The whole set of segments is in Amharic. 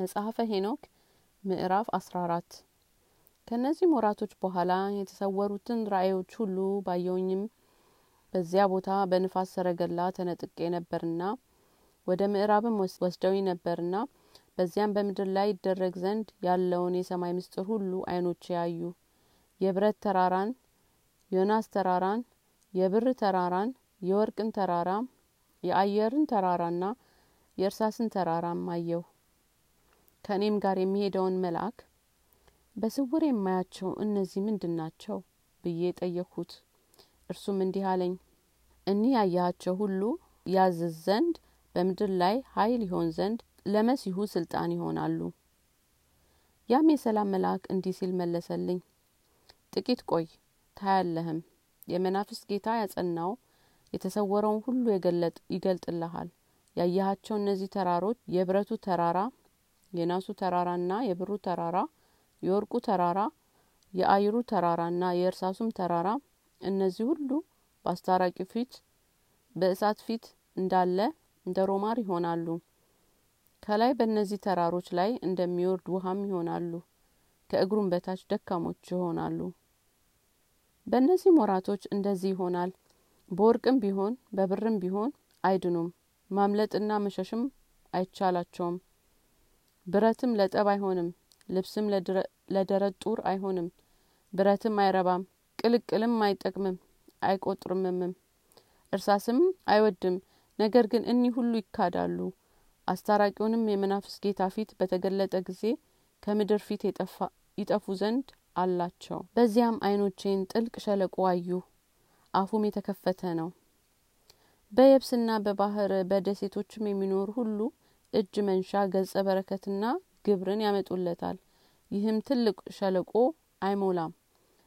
መጽሐፈ ሄኖክ ምዕራፍ አስራ አራት። ከእነዚህም ወራቶች በኋላ የተሰወሩትን ራእዮች ሁሉ ባየውኝም በዚያ ቦታ በንፋስ ሰረገላ ተነጥቄ ነበርና ወደ ምዕራብም ወስደውኝ ነበርና በዚያም በምድር ላይ ይደረግ ዘንድ ያለውን የሰማይ ምስጢር ሁሉ አይኖቼ ያዩ የብረት ተራራን ዮናስ ተራራን የብር ተራራን የወርቅን ተራራ የአየርን ተራራና የእርሳስን ተራራም አየሁ ከእኔም ጋር የሚሄደውን መልአክ በስውር የማያቸው እነዚህ ምንድን ናቸው ብዬ ጠየቅሁት። እርሱም እንዲህ አለኝ እኒህ ያያቸው ሁሉ ያዝዝ ዘንድ በምድር ላይ ኃይል ይሆን ዘንድ ለመሲሁ ስልጣን ይሆናሉ። ያም የሰላም መልአክ እንዲህ ሲል መለሰልኝ ጥቂት ቆይ ታያለህም። የመናፍስት ጌታ ያጸናው የተሰወረውን ሁሉ ይገልጥልሃል። ያየሃቸው እነዚህ ተራሮች የብረቱ ተራራ የናሱ ተራራና የብሩ ተራራ የወርቁ ተራራ የአይሩ ተራራና የእርሳሱም ተራራ እነዚህ ሁሉ በአስታራቂው ፊት በእሳት ፊት እንዳለ እንደ ሮማር ይሆናሉ። ከላይ በእነዚህ ተራሮች ላይ እንደሚወርድ ውሃም ይሆናሉ። ከእግሩም በታች ደካሞች ይሆናሉ። በእነዚህም ወራቶች እንደዚህ ይሆናል። በወርቅም ቢሆን በብርም ቢሆን አይድኑም። ማምለጥና መሸሽም አይቻላቸውም ብረትም ለጠብ አይሆንም ልብስም ለደረት ጡር አይሆንም። ብረትም አይረባም ቅልቅልም አይጠቅምም አይቆጥርምምም። እርሳስም አይወድም ነገር ግን እኒህ ሁሉ ይካዳሉ። አስታራቂውንም የመናፍስ ጌታ ፊት በተገለጠ ጊዜ ከምድር ፊት ይጠፉ ዘንድ አላቸው። በዚያም አይኖቼን ጥልቅ ሸለቆ አዩ አፉም የተከፈተ ነው። በየብስና በባህር በደሴቶችም የሚኖሩ ሁሉ እጅ መንሻ ገጸ በረከትና ግብርን ያመጡለታል። ይህም ትልቅ ሸለቆ አይሞላም።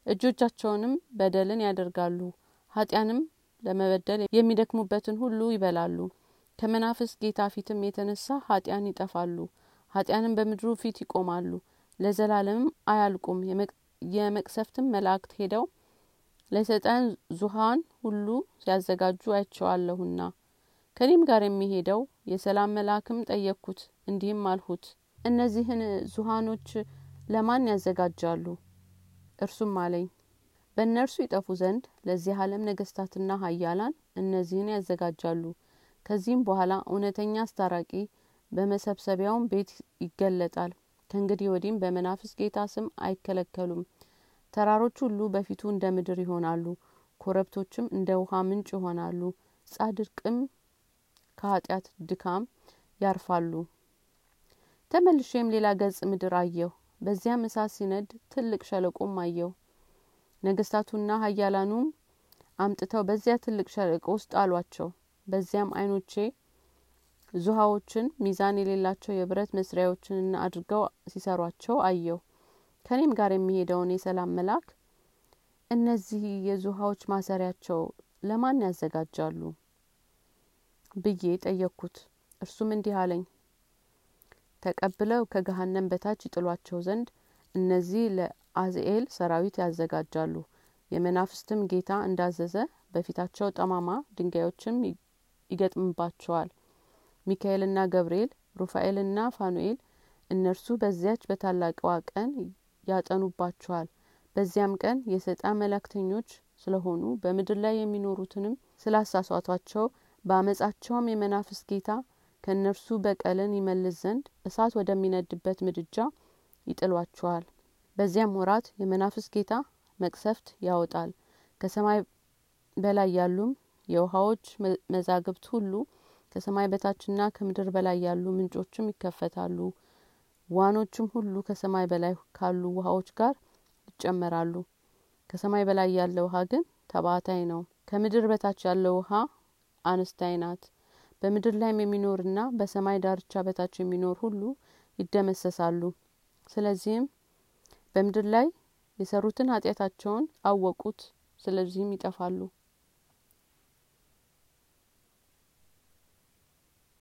እጆቻቸውንም በደልን ያደርጋሉ። ኃጢያንም ለመበደል የሚደክሙበትን ሁሉ ይበላሉ። ከመናፍስ ጌታ ፊትም የተነሳ ኃጢያን ይጠፋሉ። ኃጢያንም በምድሩ ፊት ይቆማሉ። ለዘላለምም አያልቁም። የመቅሰፍትም መላእክት ሄደው ለሰይጣን ዙሃን ሁሉ ሲያዘጋጁ አይቸዋለሁና ከኔም ጋር የሚሄደው የሰላም መልአክም ጠየቅኩት እንዲህም አልሁት እነዚህን ዙሃኖች ለማን ያዘጋጃሉ? እርሱም አለኝ በእነርሱ ይጠፉ ዘንድ ለዚህ ዓለም ነገስታትና ሀያላን እነዚህን ያዘጋጃሉ። ከዚህም በኋላ እውነተኛ አስታራቂ በመሰብሰቢያውም ቤት ይገለጣል። ከእንግዲህ ወዲህም በመናፍስ ጌታ ስም አይከለከሉም። ተራሮች ሁሉ በፊቱ እንደ ምድር ይሆናሉ ኮረብቶችም እንደ ውሃ ምንጭ ይሆናሉ ጻድቅም ከኃጢአት ድካም ያርፋሉ። ተመልሼም ሌላ ገጽ ምድር አየሁ። በዚያም እሳት ሲነድ ትልቅ ሸለቆም አየሁ። ነገስታቱና ሀያላኑም አምጥተው በዚያ ትልቅ ሸለቆ ውስጥ አሏቸው። በዚያም አይኖቼ ዙሃዎችን ሚዛን የሌላቸው የብረት መስሪያዎችንና አድርገው ሲሰሯቸው አየሁ። ከኔም ጋር የሚሄደውን የሰላም መልአክ እነዚህ የዙሃዎች ማሰሪያቸው ለማን ያዘጋጃሉ ብዬ ጠየቅኩት። እርሱም እንዲህ አለኝ። ተቀብለው ከገሀነም በታች ይጥሏቸው ዘንድ እነዚህ ለአዝኤል ሰራዊት ያዘጋጃሉ። የመናፍስትም ጌታ እንዳዘዘ በፊታቸው ጠማማ ድንጋዮችም ይገጥምባቸዋል። ሚካኤልና ገብርኤል ሩፋኤልና ፋኑኤል እነርሱ በዚያች በታላቅዋ ቀን ያጠኑባቸዋል። በዚያም ቀን የሰይጣን መላእክተኞች ስለሆኑ በምድር ላይ የሚኖሩትንም ስላሳሷቷቸው በአመጻቸውም የመናፍስ ጌታ ከእነርሱ በቀልን ይመልስ ዘንድ እሳት ወደሚነድበት ምድጃ ይጥሏቸዋል። በዚያም ወራት የመናፍስ ጌታ መቅሰፍት ያወጣል። ከሰማይ በላይ ያሉም የውሃዎች መዛግብት ሁሉ ከሰማይ በታችና ከምድር በላይ ያሉ ምንጮችም ይከፈታሉ። ዋኖችም ሁሉ ከሰማይ በላይ ካሉ ውሃዎች ጋር ይጨመራሉ። ከሰማይ በላይ ያለ ውሃ ግን ተባታይ ነው። ከምድር በታች ያለው ውሃ አነስታይ ናት። በምድር ላይም የሚኖርና በሰማይ ዳርቻ በታች የሚኖር ሁሉ ይደመሰሳሉ። ስለዚህም በምድር ላይ የሰሩትን ኃጢአታቸውን አወቁት። ስለዚህም ይጠፋሉ